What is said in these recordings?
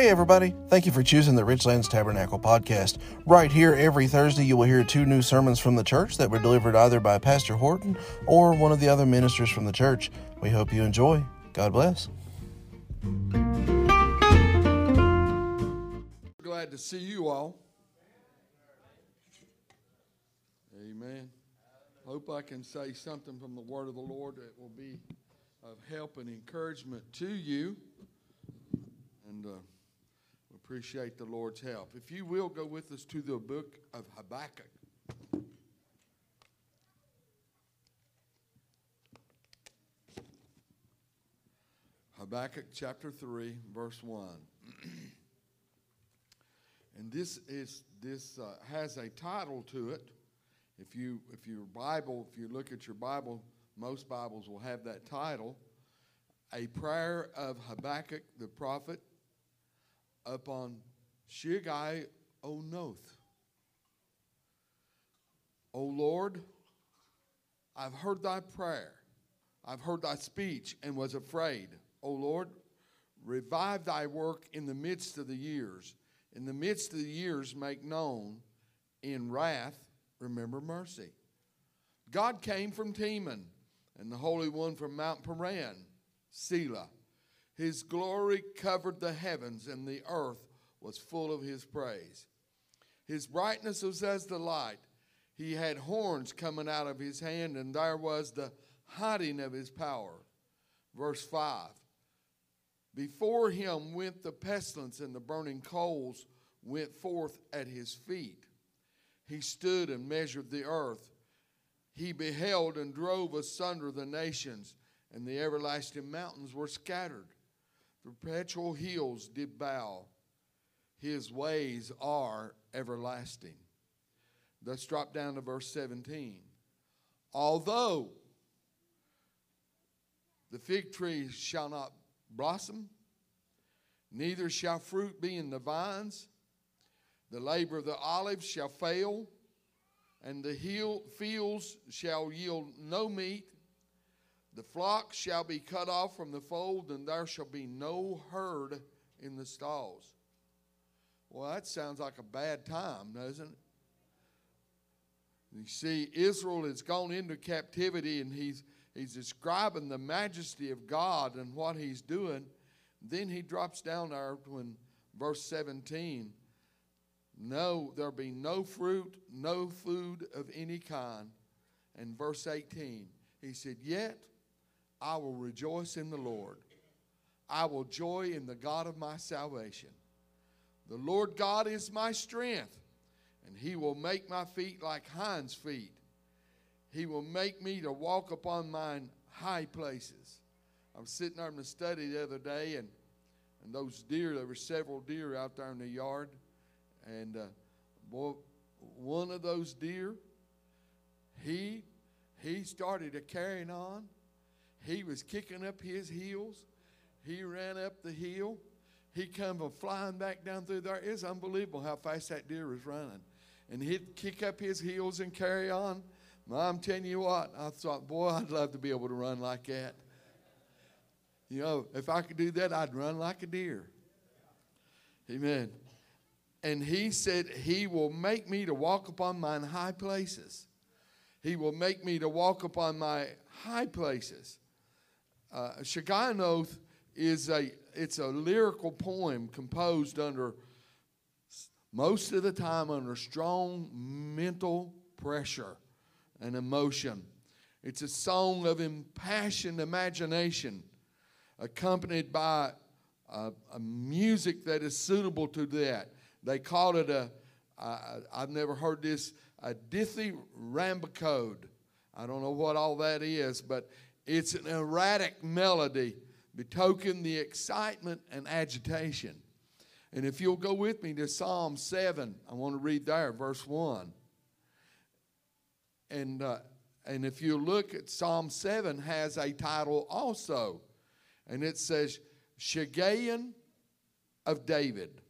Hey, everybody. Thank you for choosing the Richlands Tabernacle podcast. Right here, every Thursday, you will hear two new sermons from the church that were delivered either by Pastor Horton or one of the other ministers from the church. We hope you enjoy. God bless. Glad to see you all. Amen. Hope I can say something from the word of the Lord that will be of help and encouragement to you. And uh, appreciate the Lord's help. If you will go with us to the book of Habakkuk. Habakkuk chapter 3, verse 1. and this is this uh, has a title to it. If you if your Bible, if you look at your Bible, most Bibles will have that title. A prayer of Habakkuk the prophet upon Shigai Onoth. O Lord, I've heard thy prayer. I've heard thy speech and was afraid. O Lord, revive thy work in the midst of the years. In the midst of the years, make known. In wrath, remember mercy. God came from Teman, and the Holy One from Mount Paran, Selah. His glory covered the heavens, and the earth was full of his praise. His brightness was as the light. He had horns coming out of his hand, and there was the hiding of his power. Verse 5 Before him went the pestilence, and the burning coals went forth at his feet. He stood and measured the earth. He beheld and drove asunder the nations, and the everlasting mountains were scattered. Perpetual hills did bow. His ways are everlasting. Let's drop down to verse 17. Although the fig tree shall not blossom, neither shall fruit be in the vines, the labor of the olive shall fail, and the hill, fields shall yield no meat. The flock shall be cut off from the fold, and there shall be no herd in the stalls. Well, that sounds like a bad time, doesn't it? You see, Israel has gone into captivity, and he's, he's describing the majesty of God and what he's doing. Then he drops down there when verse 17 no, there'll be no fruit, no food of any kind. And verse 18, he said, Yet I will rejoice in the Lord. I will joy in the God of my salvation. The Lord God is my strength, and he will make my feet like hinds' feet. He will make me to walk upon mine high places. I was sitting there in the study the other day, and, and those deer, there were several deer out there in the yard. And uh, boy, one of those deer, he he started a carrying on. He was kicking up his heels. He ran up the hill. He come flying back down through there. It's unbelievable how fast that deer was running. And he'd kick up his heels and carry on. I'm telling you what, I thought, boy, I'd love to be able to run like that. You know, if I could do that, I'd run like a deer. Amen. And he said, He will make me to walk upon mine high places. He will make me to walk upon my high places. Uh, is a it's a lyrical poem composed under most of the time under strong mental pressure and emotion. It's a song of impassioned imagination, accompanied by a, a music that is suitable to that. They called it a, uh, I've never heard this, a dithyrambic ode. I don't know what all that is, but it's an erratic melody betoken the excitement and agitation. And if you'll go with me to Psalm 7, I want to read there, verse 1. And, uh, and if you look at Psalm 7 has a title also, and it says, Shiggaion of David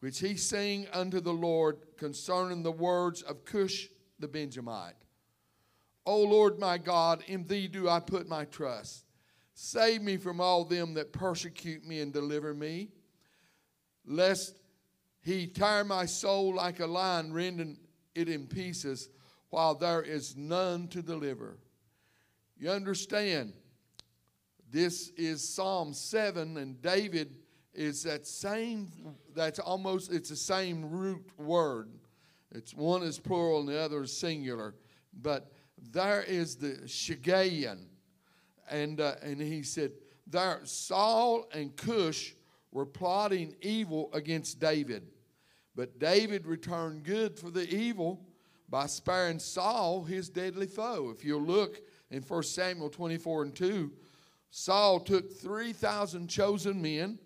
which he sang unto the Lord concerning the words of Cush the Benjamite. O Lord my God, in thee do I put my trust. Save me from all them that persecute me and deliver me. lest he tire my soul like a lion, rending it in pieces, while there is none to deliver. You understand? This is Psalm 7, and David is that same, that's almost, it's the same root word. It's one is plural and the other is singular. But there is the Shiggaion. And, uh, and he said, there, Saul and Cush were plotting evil against David. But David returned good for the evil by sparing Saul, his deadly foe. If you look in 1 Samuel 24 and 2, Saul took 3,000 chosen men.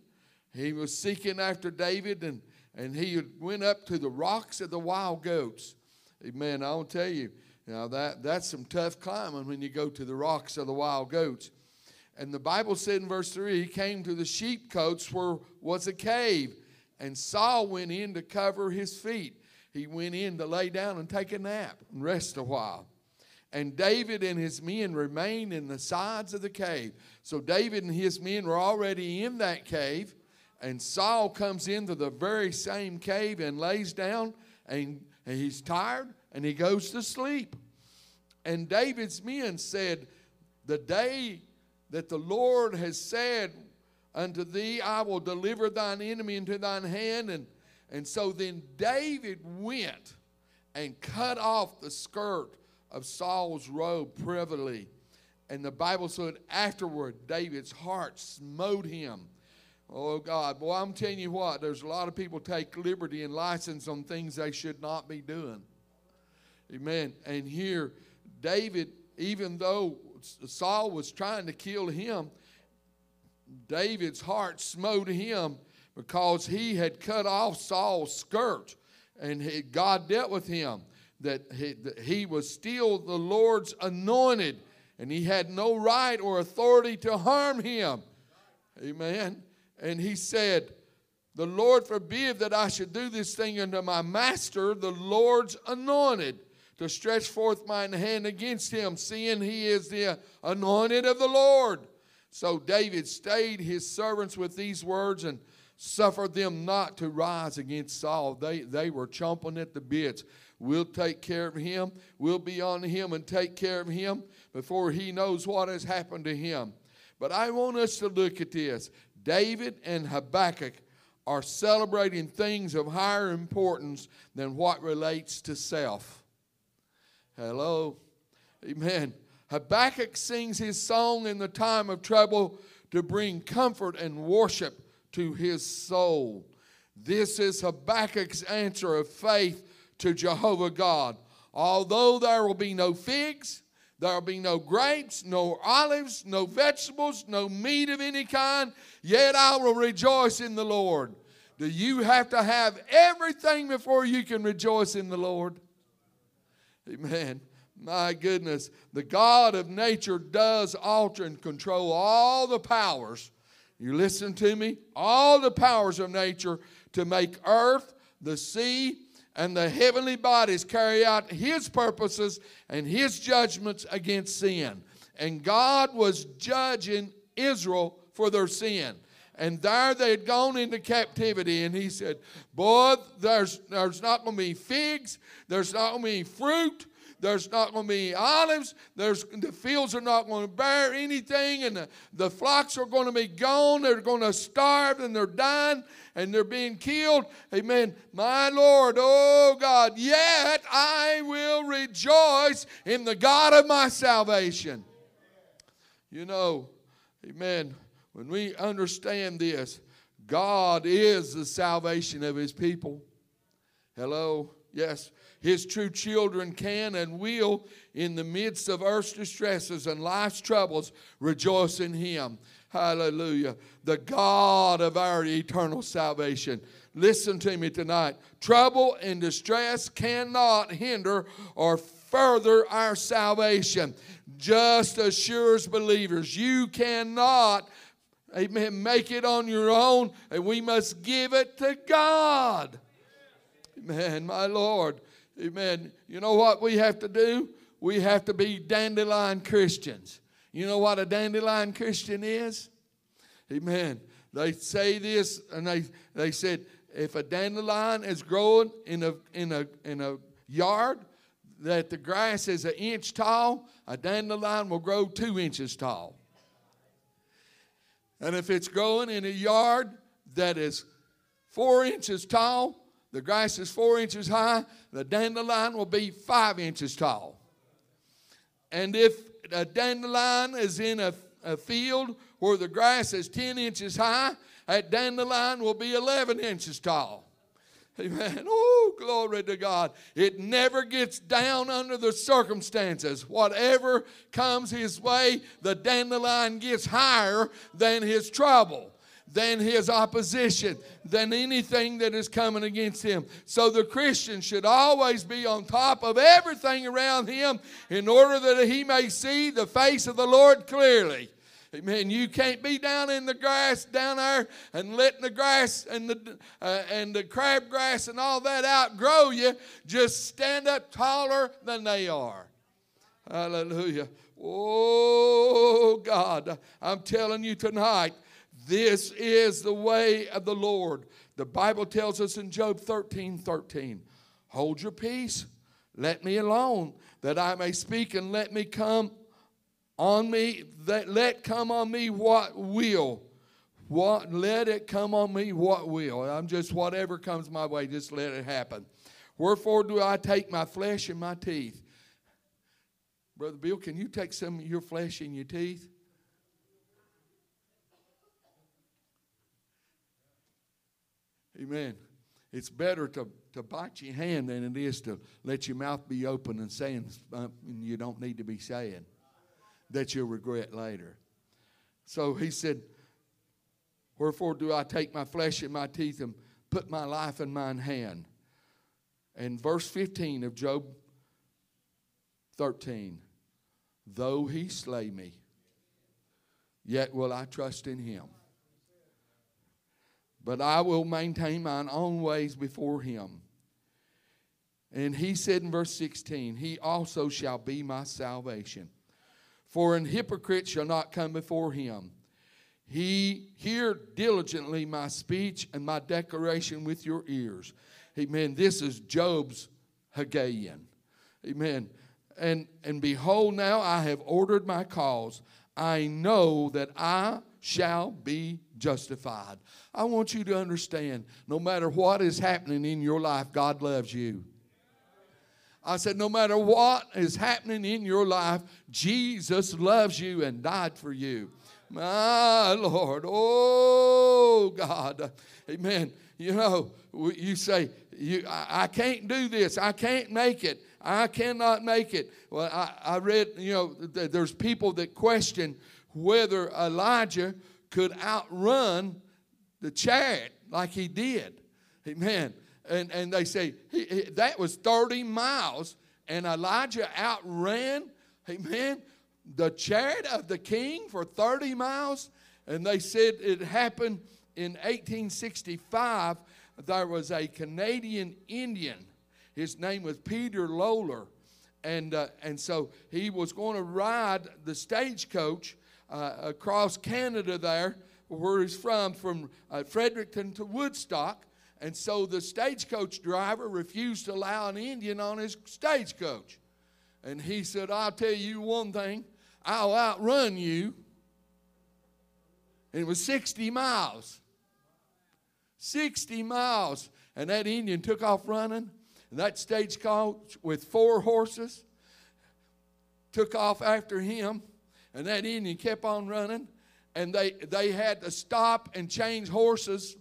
He was seeking after David, and, and he went up to the rocks of the wild goats. Amen. I'll tell you, now that, that's some tough climbing when you go to the rocks of the wild goats. And the Bible said in verse 3 he came to the sheepcotes where was a cave, and Saul went in to cover his feet. He went in to lay down and take a nap and rest a while. And David and his men remained in the sides of the cave. So David and his men were already in that cave, and Saul comes into the very same cave and lays down, and, and he's tired, and he goes to sleep. And David's men said, The day that the Lord has said unto thee, I will deliver thine enemy into thine hand. And, and so then David went and cut off the skirt of Saul's robe privily. And the Bible said afterward, David's heart smote him. Oh God, boy, I'm telling you what, there's a lot of people take liberty and license on things they should not be doing. Amen. And here, David, even though Saul was trying to kill him, David's heart smote him because he had cut off Saul's skirt and he, God dealt with him that he, that he was still the Lord's anointed and he had no right or authority to harm him. Amen. And he said, The Lord forbid that I should do this thing unto my master, the Lord's anointed to stretch forth mine hand against him, seeing he is the anointed of the Lord. So David stayed his servants with these words and suffered them not to rise against Saul. They, they were chomping at the bits. We'll take care of him. We'll be on him and take care of him before he knows what has happened to him. But I want us to look at this. David and Habakkuk are celebrating things of higher importance than what relates to self. Hello. Amen. Habakkuk sings his song in the time of trouble to bring comfort and worship to his soul. This is Habakkuk's answer of faith to Jehovah God. Although there will be no figs, there will be no grapes, no olives, no vegetables, no meat of any kind, yet I will rejoice in the Lord. Do you have to have everything before you can rejoice in the Lord? Amen. My goodness. The God of nature does alter and control all the powers. You listen to me? All the powers of nature to make earth, the sea, and the heavenly bodies carry out His purposes and His judgments against sin. And God was judging Israel for their sin. And there they had gone into captivity. And he said, Boy, there's, there's not going to be figs, there's not going to be fruit, there's not going to be olives, there's, the fields are not going to bear anything, and the, the flocks are going to be gone. They're going to starve and they're dying and they're being killed. Amen. My Lord, oh God, yet I will rejoice in the God of my salvation. You know, amen when we understand this, God is the salvation of his people. Hello? Yes. His true children can and will, in the midst of earth's distresses and life's troubles, rejoice in him. Hallelujah. The God of our eternal salvation. Listen to me tonight. Trouble and distress cannot hinder or further our salvation. Just as sure as believers, you cannot Amen. Make it on your own, and we must give it to God. Amen, my Lord. Amen. You know what we have to do? We have to be dandelion Christians. You know what a dandelion Christian is? Amen. they say this, and they, they said, if a dandelion is growing in a, in a, in a yard that the grass is an inch tall, a dandelion will grow two inches tall. And if it's growing in a yard that is four inches tall, the grass is four inches high, the dandelion will be five inches tall. And if a dandelion is in a, a field where the grass is 10 inches high, that dandelion will be 11 inches tall. Amen. Oh, glory to God. It never gets down under the circumstances. Whatever comes his way, the dandelion gets higher than his trouble than his opposition, than anything that is coming against him. So the Christian should always be on top of everything around him in order that he may see the face of the Lord clearly. Amen. You can't be down in the grass down there and letting the grass and the uh, and the crabgrass and all that outgrow you. Just stand up taller than they are. Hallelujah. Oh God, I'm telling you tonight, this is the way of the Lord. The Bible tells us in Job 13 13, hold your peace, let me alone, that I may speak and let me come on me, that let come on me what will. What let it come on me what will. I'm just whatever comes my way, just let it happen. Wherefore do I take my flesh and my teeth? Brother Bill, can you take some of your flesh and your teeth? Amen. It's better to, to bite your hand than it is to let your mouth be open and saying something you don't need to be saying that you'll regret later. So he said, Wherefore do I take my flesh and my teeth and put my life in mine hand? And verse 15 of Job 13 Though he slay me, yet will I trust in him. But I will maintain mine own ways before him. And he said in verse 16, He also shall be my salvation. For an hypocrite shall not come before him. He hear diligently my speech and my declaration with your ears. Amen. This is Job's Haggaian. Amen. And and behold, now I have ordered my cause. I know that I shall be justified. I want you to understand no matter what is happening in your life, God loves you. I said, no matter what is happening in your life, Jesus loves you and died for you. My Lord, oh God, amen. You know, you say, you, I, I can't do this, I can't make it, I cannot make it. Well, I, I read, you know, there's people that question whether Elijah could outrun the chariot like he did. Amen and, and they say he, he, that was 30 miles, and Elijah outran, amen, the chariot of the king for 30 miles. And they said it happened in 1865. There was a Canadian Indian. His name was Peter Lohler. And, uh, and so he was going to ride the stagecoach uh, across Canada there, where he's from, from uh, Fredericton to Woodstock. And so the stagecoach driver refused to allow an Indian on his stagecoach. And he said, I'll tell you one thing, I'll outrun you. And it was 60 miles. 60 miles. And that Indian took off running. And that stagecoach with four horses took off after him. And that Indian kept on running. And they, they had to stop and change horses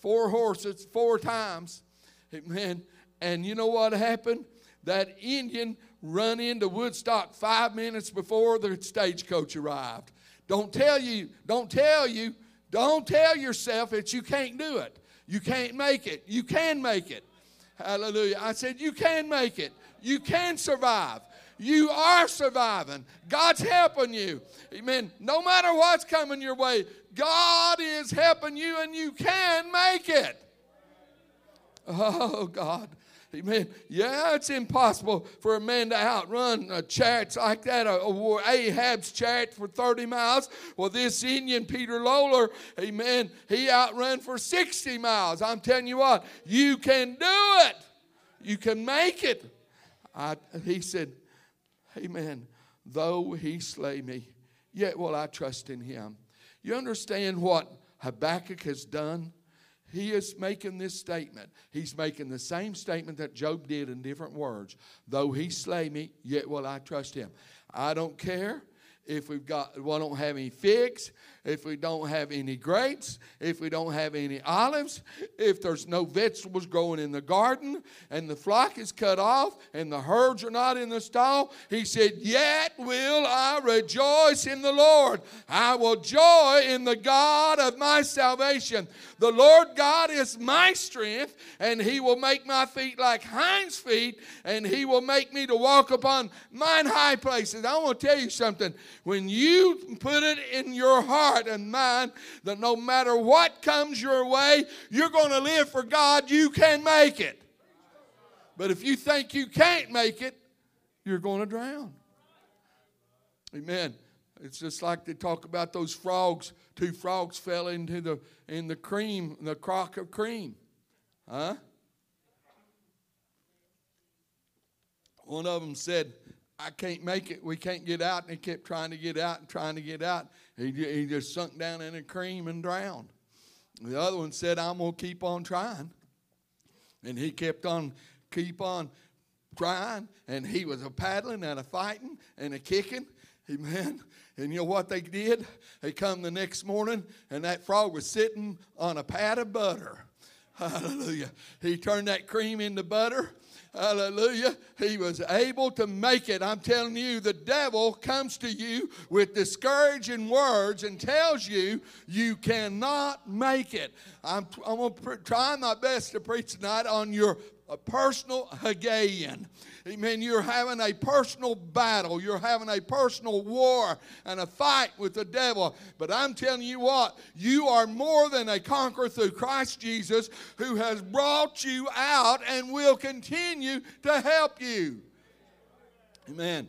four horses four times. Amen. And you know what happened? That Indian run into Woodstock five minutes before the stagecoach arrived. Don't tell you, don't tell you, don't tell yourself that you can't do it. You can't make it. You can make it. Hallelujah. I said, You can make it. You can survive. You are surviving. God's helping you. Amen. No matter what's coming your way, God is helping you and you can make it. Oh, God. Amen. Yeah, it's impossible for a man to outrun a chariots like that, or Ahab's chariot for 30 miles. Well, this Indian, Peter Lohler, amen, he outrun for 60 miles. I'm telling you what, you can do it. You can make it. I, he said, Amen. Though he slay me, yet will I trust in him. You understand what Habakkuk has done? He is making this statement. He's making the same statement that Job did in different words. Though he slay me, yet will I trust him. I don't care if we've got we don't have any figs, if we don't have any grapes, if we don't have any olives, if there's no vegetables growing in the garden, and the flock is cut off, and the herds are not in the stall, he said, Yet will I rejoice in the Lord. I will joy in the God of my salvation. The Lord God is my strength, and he will make my feet like hinds' feet, and he will make me to walk upon mine high places. I want to tell you something. When you put it in your heart, heart and mind that no matter what comes your way, you're going to live for God, you can make it. But if you think you can't make it, you're going to drown. Amen. It's just like they talk about those frogs. Two frogs fell into the in the cream, the crock of cream. Huh? One of them said, I can't make it. We can't get out. And he kept trying to get out and trying to get out. He, he just sunk down in a cream and drowned. The other one said, I'm going to keep on trying. And he kept on, keep on trying. And he was a paddling and a fighting and a kicking. Amen. And you know what they did? They come the next morning and that frog was sitting on a pat of butter. Hallelujah. He turned that cream into butter Hallelujah. He was able to make it. I'm telling you, the devil comes to you with discouraging words and tells you you cannot make it. I'm, I'm going to try my best to preach tonight on your uh, personal Haggaian. Amen. You're having a personal battle. You're having a personal war and a fight with the devil. But I'm telling you what, you are more than a conqueror through Christ Jesus who has brought you out and will continue to help you. Amen.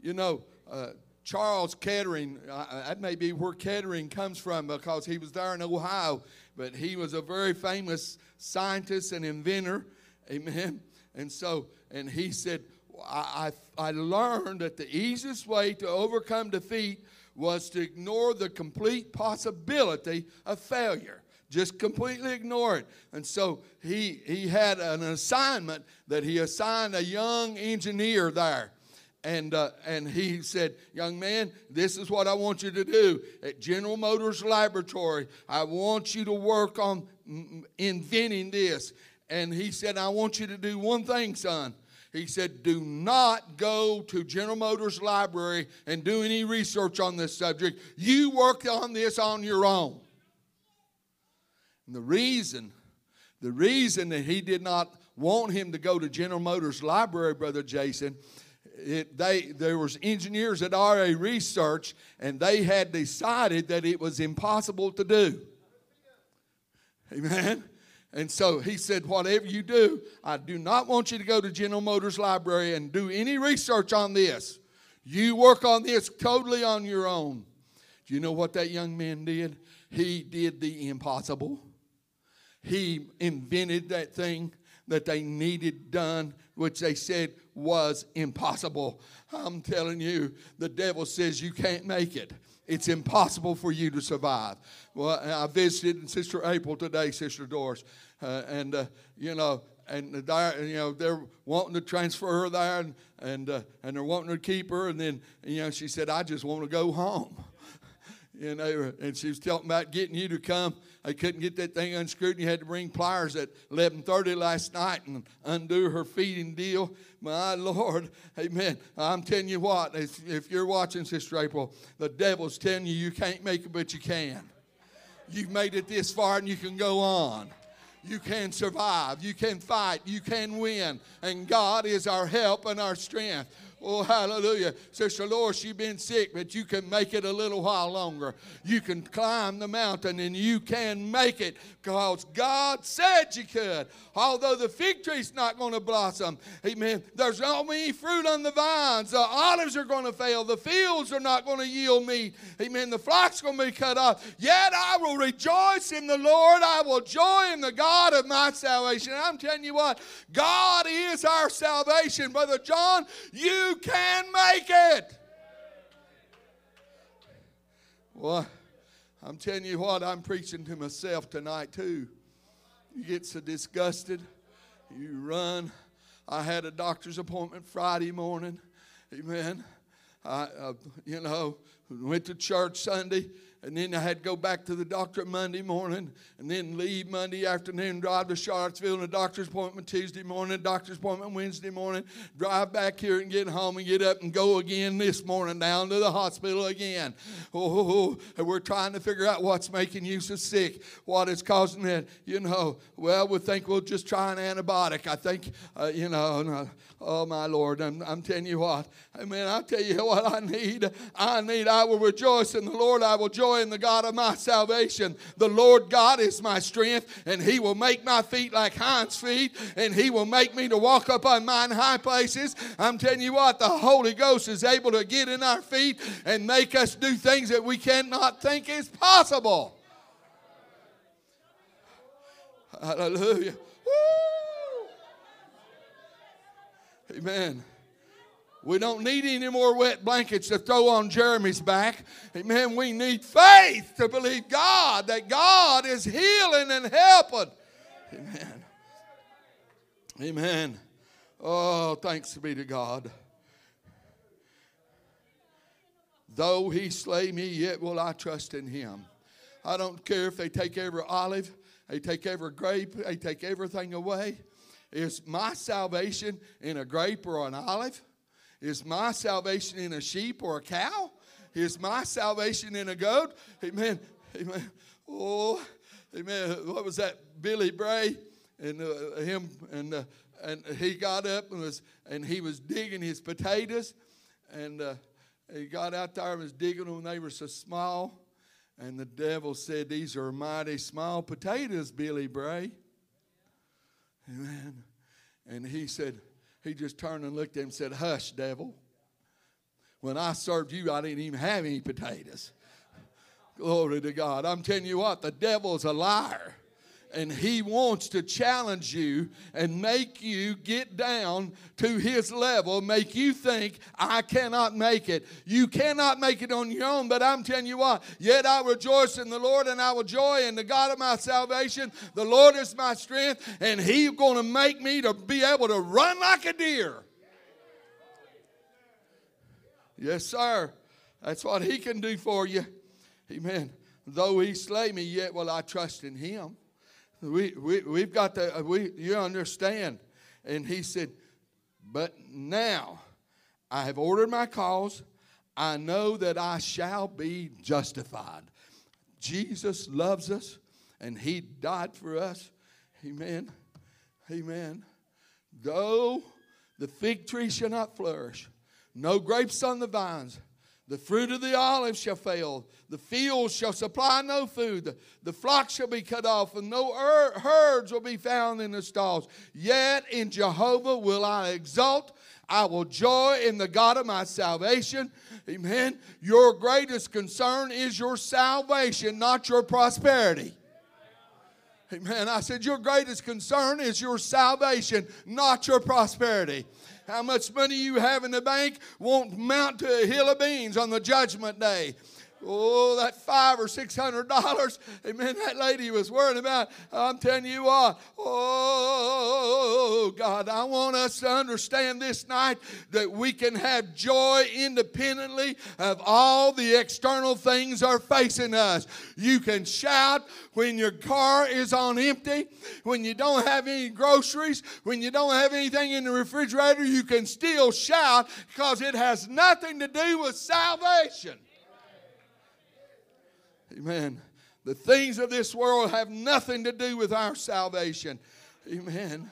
You know, uh, Charles Kettering, uh, that may be where Kettering comes from because he was there in Ohio, but he was a very famous scientist and inventor. Amen. And so and he said, I, I, learned that the easiest way to overcome defeat was to ignore the complete possibility of failure. Just completely ignore it. And so he he had an assignment that he assigned a young engineer there. And uh, and he said young man this is what i want you to do. At general motors laboratory i want you to work on inventing this and he said, I want you to do one thing, son. He said, Do not go to General Motors library and do any research on this subject. You work on this on your own. And the reason, the reason that he did not want him to go to General Motors library, Brother Jason, it, they, there was engineers at RA Research, and they had decided that it was impossible to do. Amen. And so he said, Whatever you do, I do not want you to go to General Motors Library and do any research on this. You work on this totally on your own. Do you know what that young man did? He did the impossible. He invented that thing that they needed done, which they said was impossible. I'm telling you, the devil says you can't make it. It's impossible for you to survive. Well, I visited Sister April today, Sister Doris, uh, and uh, you know, and you know they're wanting to transfer her there, and and uh, and they're wanting to keep her, and then you know she said, "I just want to go home." And she was talking about getting you to come. I couldn't get that thing unscrewed, and you had to bring pliers at 11:30 last night and undo her feeding deal. My Lord, Amen. I'm telling you what, if, if you're watching Sister April, the devil's telling you you can't make it, but you can. You've made it this far, and you can go on. You can survive. You can fight. You can win. And God is our help and our strength. Oh, hallelujah. Sister Laura, she's been sick, but you can make it a little while longer. You can climb the mountain and you can make it because God said you could. Although the fig tree's not going to blossom, amen. There's not any fruit on the vines. The olives are going to fail. The fields are not going to yield meat. Amen. The flock's going to be cut off. Yet I will rejoice in the Lord. I will joy in the God of my salvation. I'm telling you what, God is our salvation. Brother John, you can make it. Well, I'm telling you what, I'm preaching to myself tonight too. You get so disgusted, you run. I had a doctor's appointment Friday morning. Amen. I, uh, you know, went to church Sunday and then I had to go back to the doctor Monday morning, and then leave Monday afternoon, drive to Charlottesville, and a doctor's appointment Tuesday morning, doctor's appointment Wednesday morning, drive back here and get home and get up and go again this morning down to the hospital again. Oh, and we're trying to figure out what's making you so sick, what is causing it. You know, well, we think we'll just try an antibiotic. I think, uh, you know, no, oh my Lord, I'm, I'm telling you what. I mean, I tell you what I need. I need, I will rejoice in the Lord, I will joy joy in the God of my salvation. The Lord God is my strength, and He will make my feet like hinds' feet, and He will make me to walk up on mine high places. I'm telling you what, the Holy Ghost is able to get in our feet and make us do things that we cannot think is possible. Hallelujah. Woo! Amen. We don't need any more wet blankets to throw on Jeremy's back. Amen. We need faith to believe God, that God is healing and helping. Amen. Amen. Oh, thanks be to God. Though he slay me, yet will I trust in him. I don't care if they take every olive, they take every grape, they take everything away. Is my salvation in a grape or an olive? Is my salvation in a sheep or a cow? Is my salvation in a goat? Amen. Amen. Oh, amen. What was that? Billy Bray and uh, him and uh, and he got up and was and he was digging his potatoes and uh, he got out there and was digging them. They were so small, and the devil said, "These are mighty small potatoes, Billy Bray." Amen. And he said, he just turned and looked at him and said, Hush, devil. When I served you, I didn't even have any potatoes. Glory to God. I'm telling you what, the devil's a liar and he wants to challenge you and make you get down to his level, make you think, I cannot make it. You cannot make it on your own, but I'm telling you what, yet I rejoice in the Lord and I will joy in the God of my salvation. The Lord is my strength, and he's going to make me to be able to run like a deer. Yes, sir. That's what he can do for you. Amen. Though he slay me, yet will I trust in him. We, we, we've got to, uh, we, you understand. And he said, But now I have ordered my cause. I know that I shall be justified. Jesus loves us and he died for us. Amen. Amen. Though the fig tree shall not flourish, no grapes on the vines, the fruit of the olive shall fail. The fields shall supply no food. The, the flock shall be cut off, and no er, herds will be found in the stalls. Yet in Jehovah will I exult. I will joy in the God of my salvation. Amen. Your greatest concern is your salvation, not your prosperity. Amen. I said, Your greatest concern is your salvation, not your prosperity. How much money you have in the bank won't mount to a hill of beans on the judgment day. Oh, that five or six hundred dollars, amen, that lady was worrying about. I'm telling you what, oh, God, I want us to understand this night that we can have joy independently of all the external things are facing us. You can shout when your car is on empty, when you don't have any groceries, when you don't have anything in the refrigerator, you can still shout because it has nothing to do with salvation. Amen. The things of this world have nothing to do with our salvation. Amen.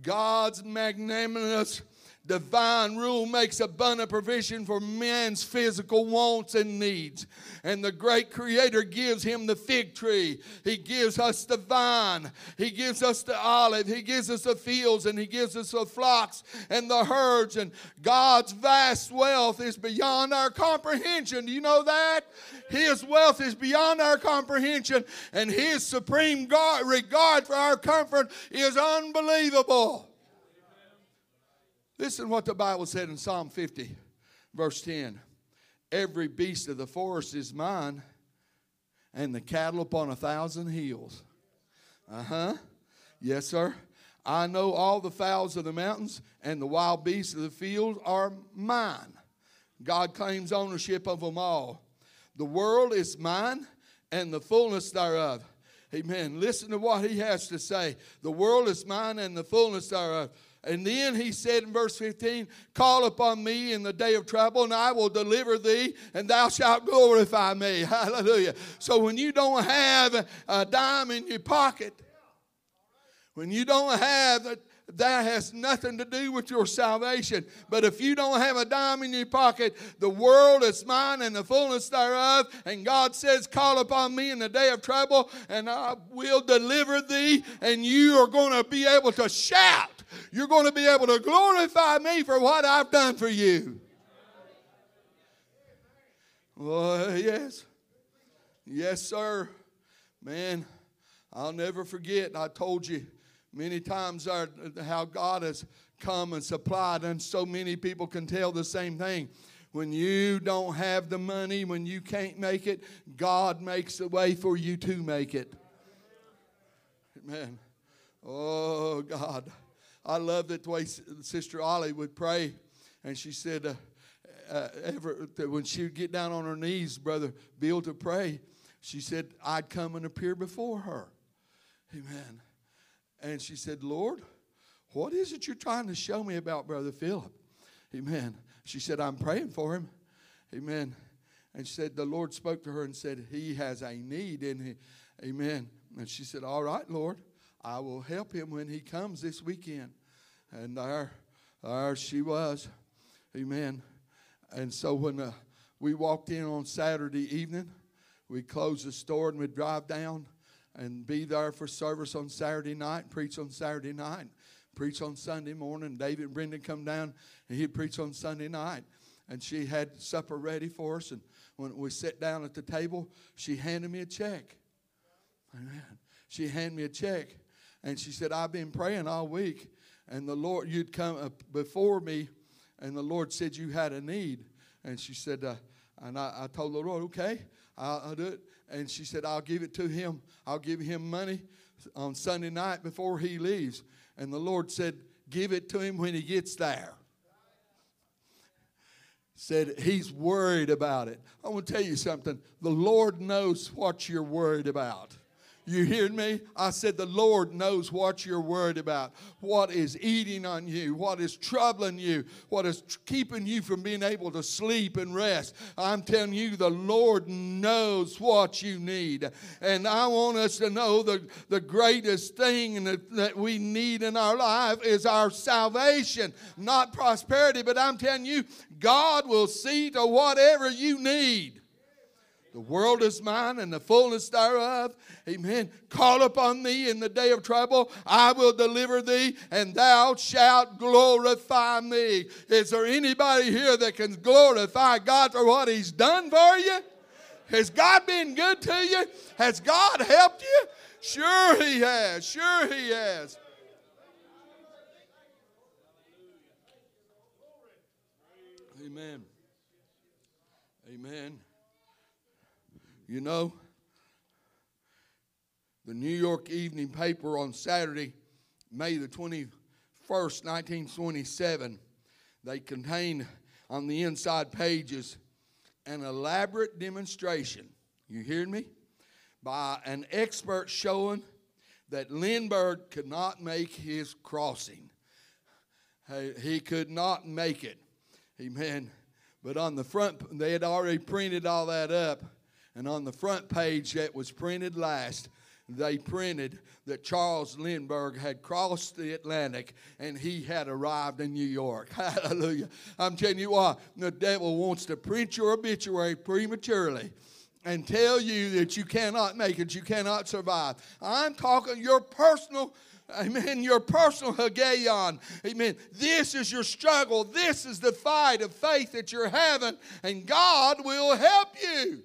God's magnanimous Divine rule makes abundant provision for man's physical wants and needs. And the great Creator gives him the fig tree. He gives us the vine. He gives us the olive. He gives us the fields and He gives us the flocks and the herds. And God's vast wealth is beyond our comprehension. Do you know that? His wealth is beyond our comprehension, and His supreme regard for our comfort is unbelievable. Listen what the Bible said in Psalm 50, verse 10. Every beast of the forest is mine, and the cattle upon a thousand hills. Uh huh. Yes, sir. I know all the fowls of the mountains, and the wild beasts of the field are mine. God claims ownership of them all. The world is mine, and the fullness thereof. Amen. Listen to what he has to say. The world is mine, and the fullness thereof. And then he said in verse 15, Call upon me in the day of trouble, and I will deliver thee, and thou shalt glorify me. Hallelujah. So when you don't have a dime in your pocket, when you don't have that has nothing to do with your salvation. But if you don't have a dime in your pocket, the world is mine and the fullness thereof. And God says, Call upon me in the day of trouble, and I will deliver thee, and you are going to be able to shout. You're going to be able to glorify me for what I've done for you. Yes. Yes, sir. Man, I'll never forget. I told you many times how God has come and supplied, and so many people can tell the same thing. When you don't have the money, when you can't make it, God makes a way for you to make it. Amen. Oh, God. I love that the way Sister Ollie would pray, and she said, uh, uh, ever when she would get down on her knees, Brother Bill, to pray, she said, I'd come and appear before her. Amen. And she said, Lord, what is it you're trying to show me about Brother Philip? Amen. She said, I'm praying for him. Amen. And she said, the Lord spoke to her and said, He has a need in him. Amen. And she said, All right, Lord, I will help him when he comes this weekend. And there, there she was. Amen. And so when uh, we walked in on Saturday evening, we closed the store and we'd drive down and be there for service on Saturday night, preach on Saturday night, preach on Sunday morning. David and Brendan come down and he'd preach on Sunday night. And she had supper ready for us. And when we sat down at the table, she handed me a check. Amen. She handed me a check. And she said, I've been praying all week and the Lord, you'd come before me, and the Lord said you had a need. And she said, uh, and I, I, told the Lord, okay, I'll, I'll, do it. And she said, I'll give it to him. I'll give him money on Sunday night before he leaves. And the Lord said, give it to him when he gets there. Said he's worried about it. I want to tell you something. The Lord knows what you're worried about. You hear me? I said, The Lord knows what you're worried about, what is eating on you, what is troubling you, what is keeping you from being able to sleep and rest. I'm telling you, the Lord knows what you need. And I want us to know the, the greatest thing that, that we need in our life is our salvation, not prosperity. But I'm telling you, God will see to whatever you need. The world is mine and the fullness thereof. Amen. Call upon me in the day of trouble. I will deliver thee, and thou shalt glorify me. Is there anybody here that can glorify God for what He's done for you? Has God been good to you? Has God helped you? Sure, He has. Sure, He has. Amen. Amen. You know, the New York Evening Paper on Saturday, May the 21st, 1927, they contained on the inside pages an elaborate demonstration. You hearing me? By an expert showing that Lindbergh could not make his crossing. He could not make it. Amen. But on the front, they had already printed all that up and on the front page that was printed last, they printed that Charles Lindbergh had crossed the Atlantic and he had arrived in New York. Hallelujah. I'm telling you what, the devil wants to print your obituary prematurely and tell you that you cannot make it, you cannot survive. I'm talking your personal Amen. Your personal Hagion. Amen. This is your struggle. This is the fight of faith that you're having, and God will help you.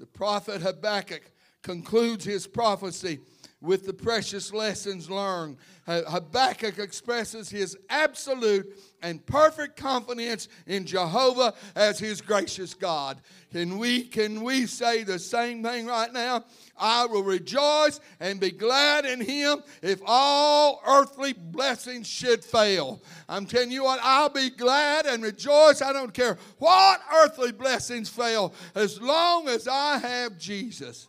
The prophet Habakkuk concludes his prophecy with the precious lessons learned. Habakkuk expresses his absolute and perfect confidence in Jehovah as his gracious God. Can we can we say the same thing right now? I will rejoice and be glad in him if all earthly blessings should fail. I'm telling you what, I'll be glad and rejoice. I don't care what earthly blessings fail as long as I have Jesus.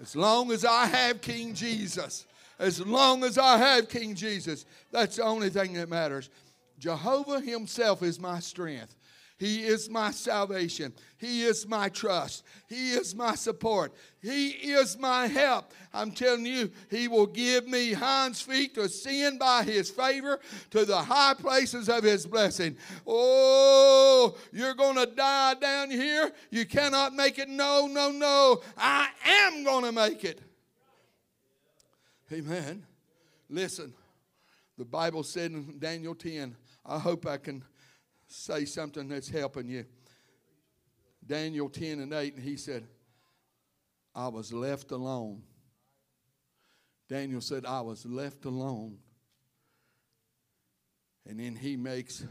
As long as I have King Jesus. As long as I have King Jesus. That's the only thing that matters. Jehovah Himself is my strength. He is my salvation. He is my trust. He is my support. He is my help. I'm telling you, He will give me hinds feet to ascend by His favor to the high places of His blessing. Oh, you're going to die down here. You cannot make it. No, no, no. I am going to make it. Amen. Listen, the Bible said in Daniel 10, I hope I can say something that's helping you. Daniel 10 and 8, and he said, I was left alone. Daniel said, I was left alone. And then he makes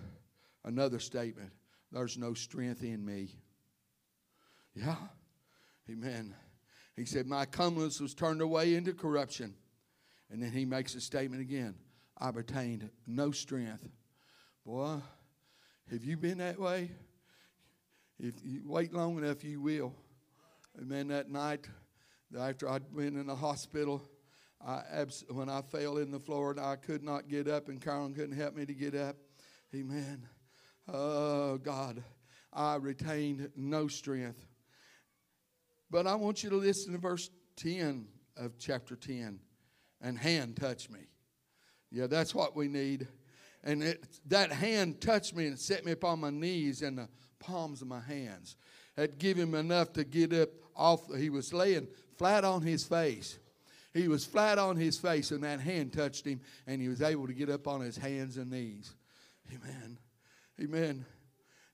another statement there's no strength in me. Yeah, amen. He said, My comeliness was turned away into corruption. And then he makes a statement again I've attained no strength. Boy, have you been that way? If you wait long enough, you will. Amen. That night, after I'd been in the hospital, I abs- when I fell in the floor and I could not get up, and Carolyn couldn't help me to get up. Amen. Oh, God, I retained no strength. But I want you to listen to verse 10 of chapter 10 and hand touch me. Yeah, that's what we need and it, that hand touched me and set me upon my knees and the palms of my hands. Had give him enough to get up off. He was laying flat on his face. He was flat on his face, and that hand touched him, and he was able to get up on his hands and knees. Amen. Amen.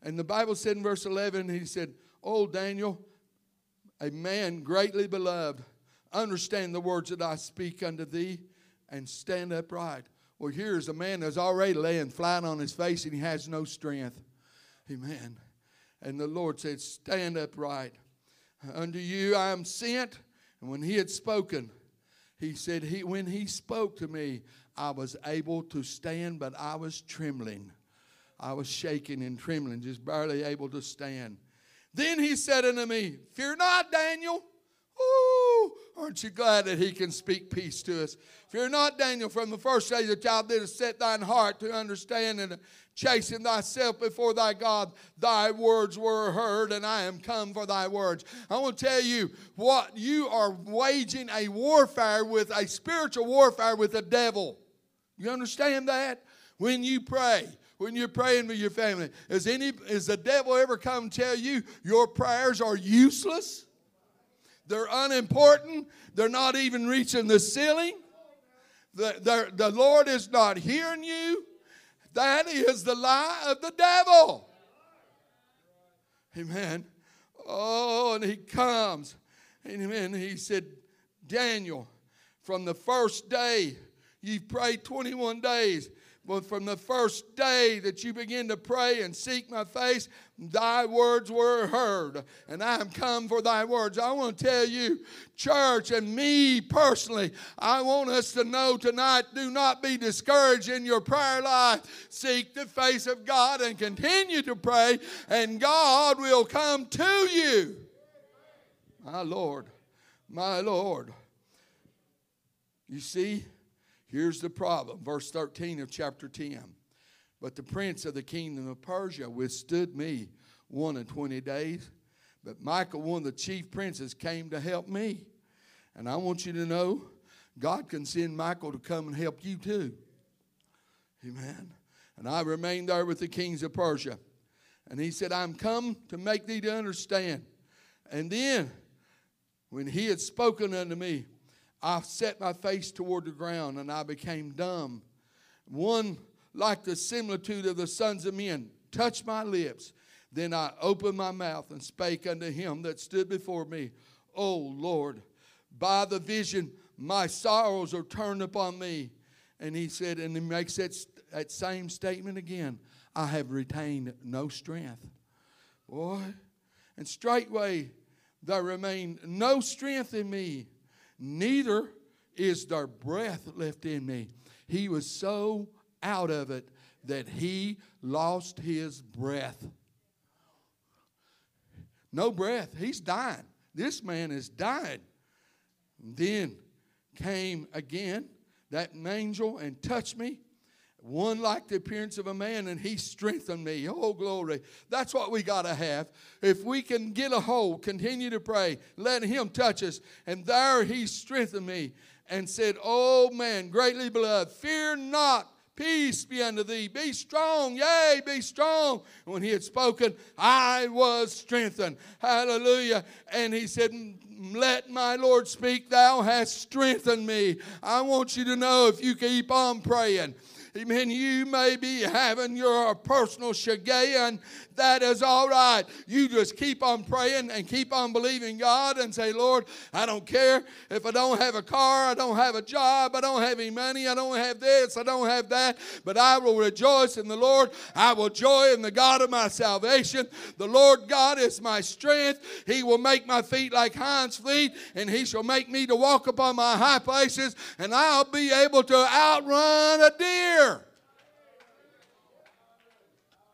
And the Bible said in verse 11, he said, Oh, Daniel, a man greatly beloved, understand the words that I speak unto thee, and stand upright. Well, here's a man that's already laying flat on his face and he has no strength. Amen. And the Lord said, Stand upright. Unto you I am sent. And when he had spoken, he said, he, When he spoke to me, I was able to stand, but I was trembling. I was shaking and trembling, just barely able to stand. Then he said unto me, Fear not, Daniel. Ooh, aren't you glad that he can speak peace to us? Fear not, Daniel, from the first day that thou did set thine heart to understand and chasten thyself before thy God, thy words were heard, and I am come for thy words. I want to tell you what you are waging a warfare with, a spiritual warfare with the devil. You understand that? When you pray, when you're praying with your family, has any has the devil ever come tell you your prayers are useless? They're unimportant. They're not even reaching the ceiling. The, the, Lord is not hearing you. That is the lie of the devil. Amen. Oh, and he comes. Amen. He said, Daniel, from the first day, you've prayed 21 days. Well, from the first day that you begin to pray and seek my face, thy words were heard, and I am come for thy words. I want to tell you, church, and me personally, I want us to know tonight do not be discouraged in your prayer life. Seek the face of God and continue to pray, and God will come to you. My Lord, my Lord. You see, Here's the problem. Verse 13 of chapter 10. But the prince of the kingdom of Persia withstood me one and twenty days. But Michael, one of the chief princes, came to help me. And I want you to know God can send Michael to come and help you too. Amen. And I remained there with the kings of Persia. And he said, I'm come to make thee to understand. And then, when he had spoken unto me, I set my face toward the ground and I became dumb. One like the similitude of the sons of men touched my lips. Then I opened my mouth and spake unto him that stood before me, O Lord, by the vision my sorrows are turned upon me. And he said, and he makes that, that same statement again I have retained no strength. Boy, and straightway there remained no strength in me, neither is there breath left in me. He was so out of it that he lost his breath. No breath. He's dying. This man is dying. then came again that angel and touched me. One like the appearance of a man, and he strengthened me. Oh, glory. That's what we got to have. If we can get a hold, continue to pray, let him touch us. And there he strengthened me and said, Oh, man, greatly beloved, fear not Peace be unto thee. Be strong. Yea, be strong. When he had spoken, I was strengthened. Hallelujah. And he said, Let my Lord speak. Thou hast strengthened me. I want you to know if you keep on praying Amen. You may be having your personal Shiggaion. That is all right. You just keep on praying and keep on believing God and say, Lord, I don't care if I don't have a car, I don't have a job, I don't have any money, I don't have this, I don't have that, but I will rejoice in the Lord. I will joy in the God of my salvation. The Lord God is my strength. He will make my feet like hinds' feet, and He shall make me to walk upon my high places, and I'll be able to outrun a deer.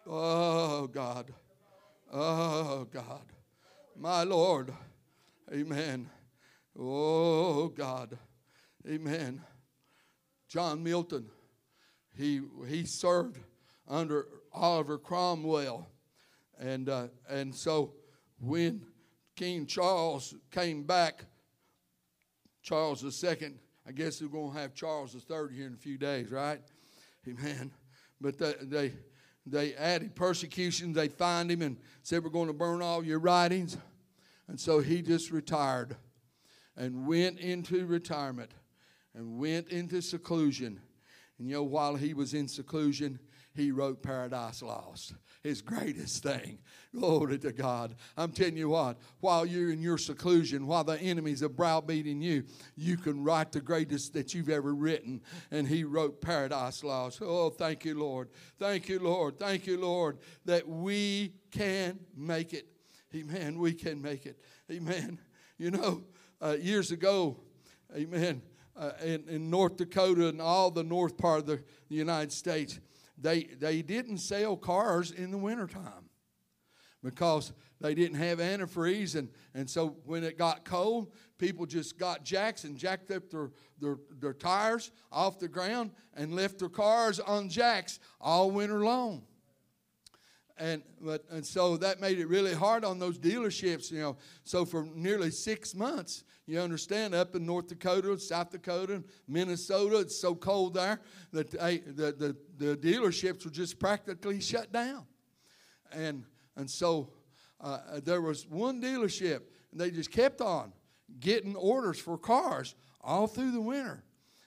Oh, God. Oh, God. My Lord. Amen. Oh, God. Amen. John Milton, he, he served under Oliver Cromwell. And, uh, and so when King Charles came back, Charles II, I guess we're going to have Charles III here in a few days, right? Amen. But they, they, they added persecution. They fined him and said, We're going to burn all your writings. And so he just retired and went into retirement and went into seclusion. And you know, while he was in seclusion, he wrote Paradise Lost, his greatest thing. Glory to God. I'm telling you what, while you're in your seclusion, while the enemies are browbeating you, you can write the greatest that you've ever written. And he wrote Paradise Lost. Oh, thank you, Lord. Thank you, Lord. Thank you, Lord, that we can make it. Amen. We can make it. Amen. You know, uh, years ago, amen, uh, in, in North Dakota and all the north part of the, the United States, they, they didn't sell cars in the wintertime because they didn't have antifreeze. And, and so when it got cold, people just got jacks and jacked up their, their, their tires off the ground and left their cars on jacks all winter long and but and so that made it really hard on those dealerships you know. So for nearly six months you understand up in north dakota south dakota minnesota it's so cold there that they, the, the, the dealerships were just practically shut down. And and so uh, there was one dealership and they just kept on getting orders for cars all through the winter.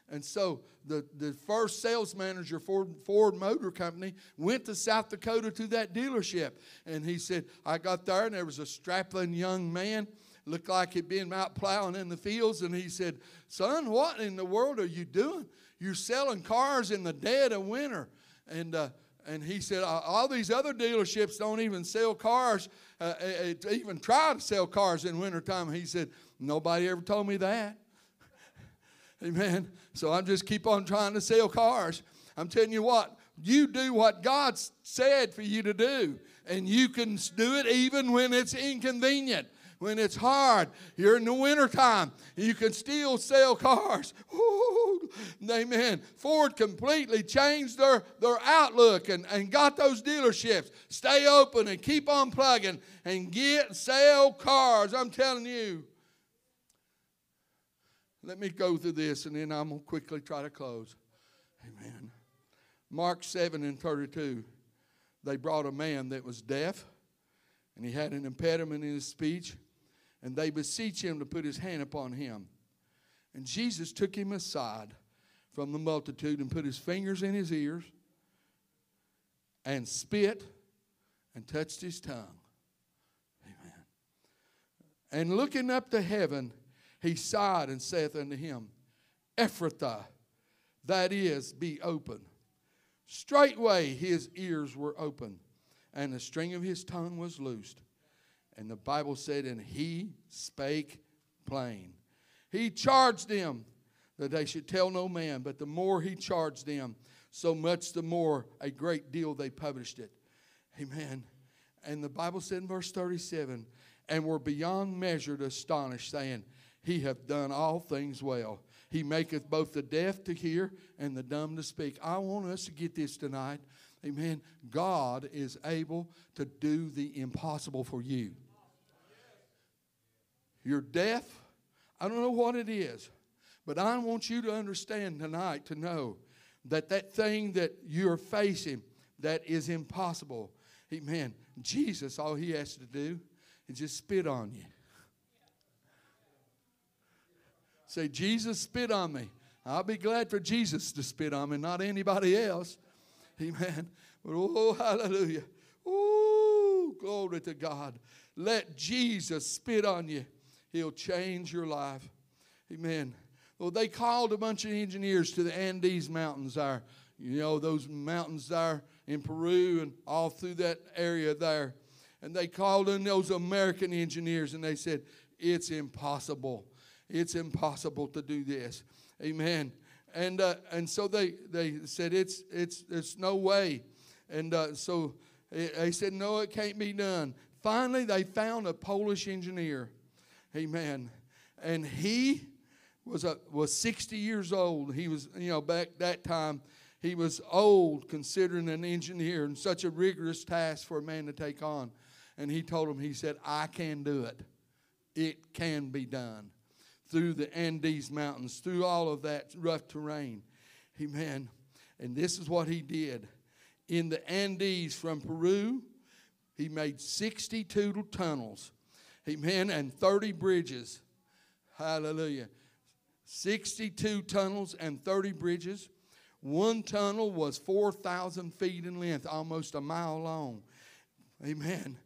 And so the, the first sales manager for Ford Motor Company went to South Dakota to that dealership. And he said, I got there and there was a strapping young man, looked like he'd been out plowing in the fields. And he said, Son, what in the world are you doing? You're selling cars in the dead of winter. And, uh, and he said, All these other dealerships don't even sell cars, uh, uh even try to sell cars in wintertime. He said, Nobody ever told me that. Amen. So I'm just keep on trying to sell cars. I'm telling you what, you do what God said for you to do, and you can do it even when it's inconvenient. When it's hard, you're in the wintertime, you can still sell cars. Ooh, amen. Ford completely changed their, their outlook and, and got those dealerships. Stay open and keep on plugging and get sell cars. I'm telling you. Let me go through this and then I'm going to quickly try to close. Amen. Mark 7 and 32. They brought a man that was deaf and he had an impediment in his speech, and they beseech him to put his hand upon him. And Jesus took him aside from the multitude and put his fingers in his ears and spit and touched his tongue. Amen. And looking up to heaven, he sighed and saith unto him, Ephphatha, that is, be open. Straightway his ears were open, and the string of his tongue was loosed. And the Bible said, And he spake plain. He charged them that they should tell no man, but the more he charged them, so much the more a great deal they published it. Amen. And the Bible said in verse 37 and were beyond measure astonished, saying, He hath done all things well. He maketh both the deaf to hear and the dumb to speak. I want us to get this tonight. Amen. God is able to do the impossible for you. You're deaf. I don't know what it is, but I want you to understand tonight to know that that thing that you're facing that is impossible Amen. Jesus, all he has to do is just spit on you. Say, Jesus, spit on me. I'll be glad for Jesus to spit on me, not anybody else. Amen. But oh, hallelujah. Oh, glory to God. Let Jesus spit on you. He'll change your life. Amen. Well, they called a bunch of engineers to the Andes Mountains there. You know, those mountains there in Peru and all through that area there. And they called in those American engineers and they said, It's impossible. It's impossible to do this. Amen. And, uh, and so they, they said, it's, it's, There's no way. And uh, so they said, No, it can't be done. Finally, they found a Polish engineer. Amen. And he was, a, was 60 years old. He was, you know, back that time, he was old, considering an engineer, and such a rigorous task for a man to take on. And he told him, he said, I can do it. It can be done. Through the Andes Mountains, through all of that rough terrain. Amen. And this is what he did. In the Andes from Peru, he made 62 tunnels. Amen. And 30 bridges. Hallelujah. 62 tunnels and 30 bridges. One tunnel was 4,000 feet in length, almost a mile long. Amen.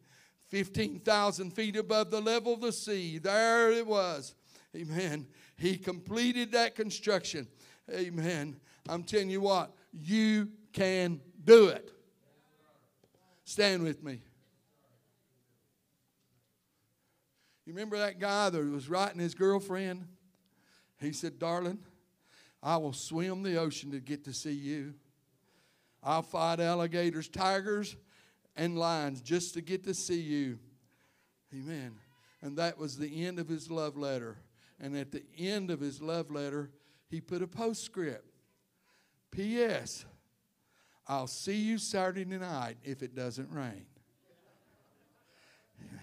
15,000 feet above the level of the sea. There it was. Amen. He completed that construction. Amen. I'm telling you what, you can do it. Stand with me. You remember that guy that was writing his girlfriend? He said, Darling, I will swim the ocean to get to see you. I'll fight alligators, tigers, and lions just to get to see you. Amen. And that was the end of his love letter. And at the end of his love letter, he put a postscript P.S. I'll see you Saturday night if it doesn't rain. Amen.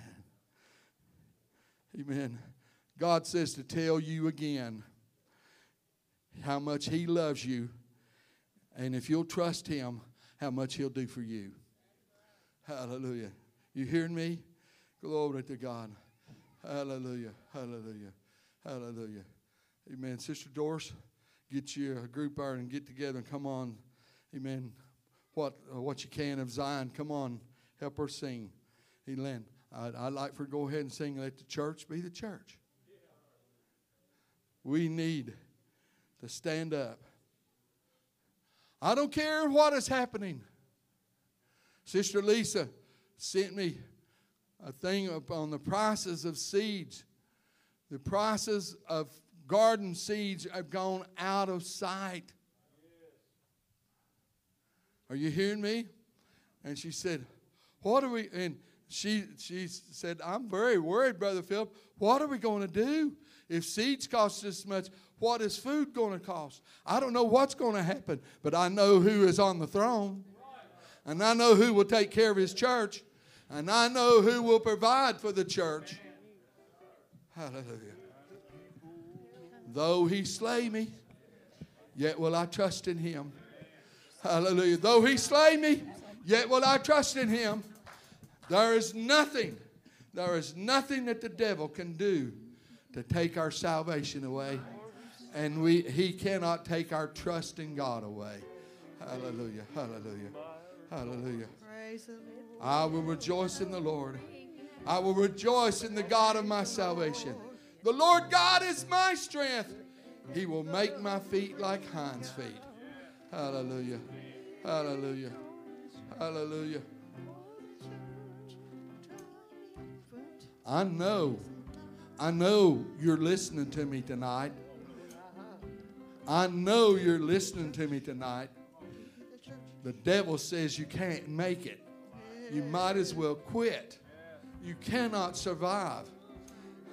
Amen. God says to tell you again how much He loves you, and if you'll trust Him, how much He'll do for you. Hallelujah. You hearing me? Glory to God. Hallelujah. Hallelujah. Hallelujah. Amen. Sister Doris, get you a group there and get together and come on. Amen. What uh, what you can of Zion. Come on. Help her sing. Amen. I'd, I'd like for her to go ahead and sing. Let the church be the church. We need to stand up. I don't care what is happening. Sister Lisa sent me a thing on the prices of seeds. The prices of garden seeds have gone out of sight. Are you hearing me? And she said, What are we? And she, she said, I'm very worried, Brother Phillip. What are we going to do? If seeds cost this much, what is food going to cost? I don't know what's going to happen, but I know who is on the throne. And I know who will take care of his church. And I know who will provide for the church. Hallelujah. Though he slay me, yet will I trust in him. Hallelujah. Though he slay me, yet will I trust in him. There is nothing, there is nothing that the devil can do to take our salvation away. And we, he cannot take our trust in God away. Hallelujah. Hallelujah. Hallelujah. I will rejoice in the Lord. I will rejoice in the God of my salvation. The Lord God is my strength. He will make my feet like hinds' feet. Hallelujah. Hallelujah. Hallelujah. I know, I know you're listening to me tonight. I know you're listening to me tonight. The devil says you can't make it. You might as well quit. You cannot survive.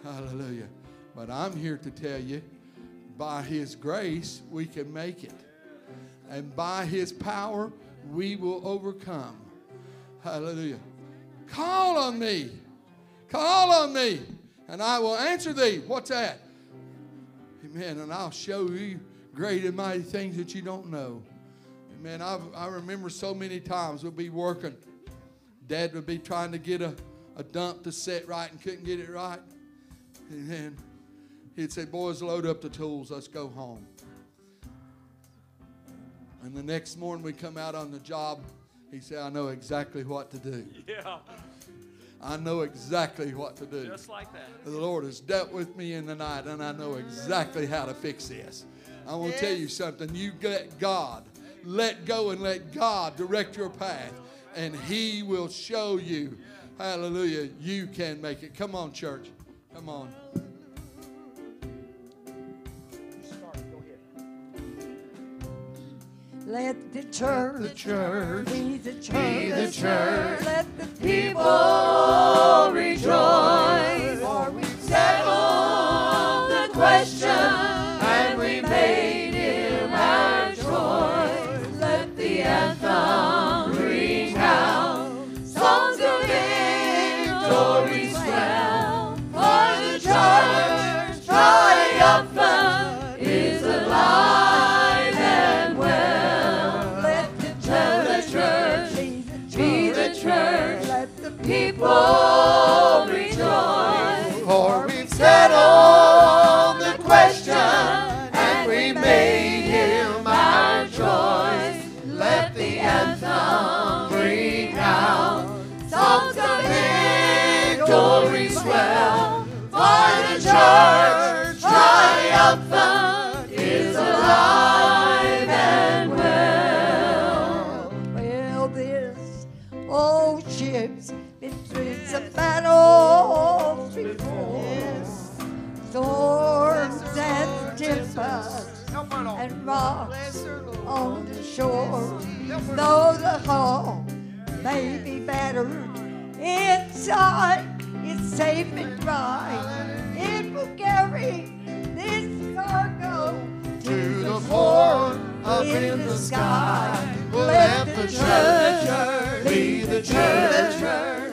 Hallelujah. But I'm here to tell you by His grace, we can make it. And by His power, we will overcome. Hallelujah. Call on me. Call on me, and I will answer thee. What's that? Amen. And I'll show you great and mighty things that you don't know. Amen. I, I remember so many times we'll be working. Dad would be trying to get a, a dump to set right and couldn't get it right. And then he'd say, Boys, load up the tools. Let's go home. And the next morning we come out on the job. He said, I know exactly what to do. Yeah. I know exactly what to do. Just like that. The Lord has dealt with me in the night, and I know exactly how to fix this. I want to tell you something. You let God, let go and let God direct your path, and He will show you. Hallelujah. You can make it. Come on, church. Come on. Let the church, The church be the church, be the church. Let the people rejoice. For we settled the question church triumphant is alive and well. Well, this oh, old ship's been through some battles before. Storms and tempests and rocks on the shore. Though the hull may be battered, inside it's safe and dry. In the sky. Let the church be the church.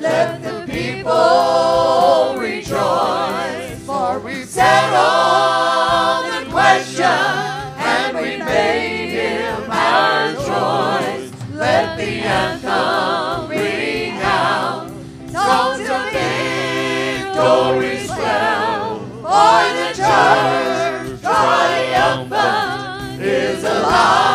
Let the people rejoice. For we settled the question and we made him our choice. Let the anthem ring out. Songs of victory swell. For the church triumphant is alive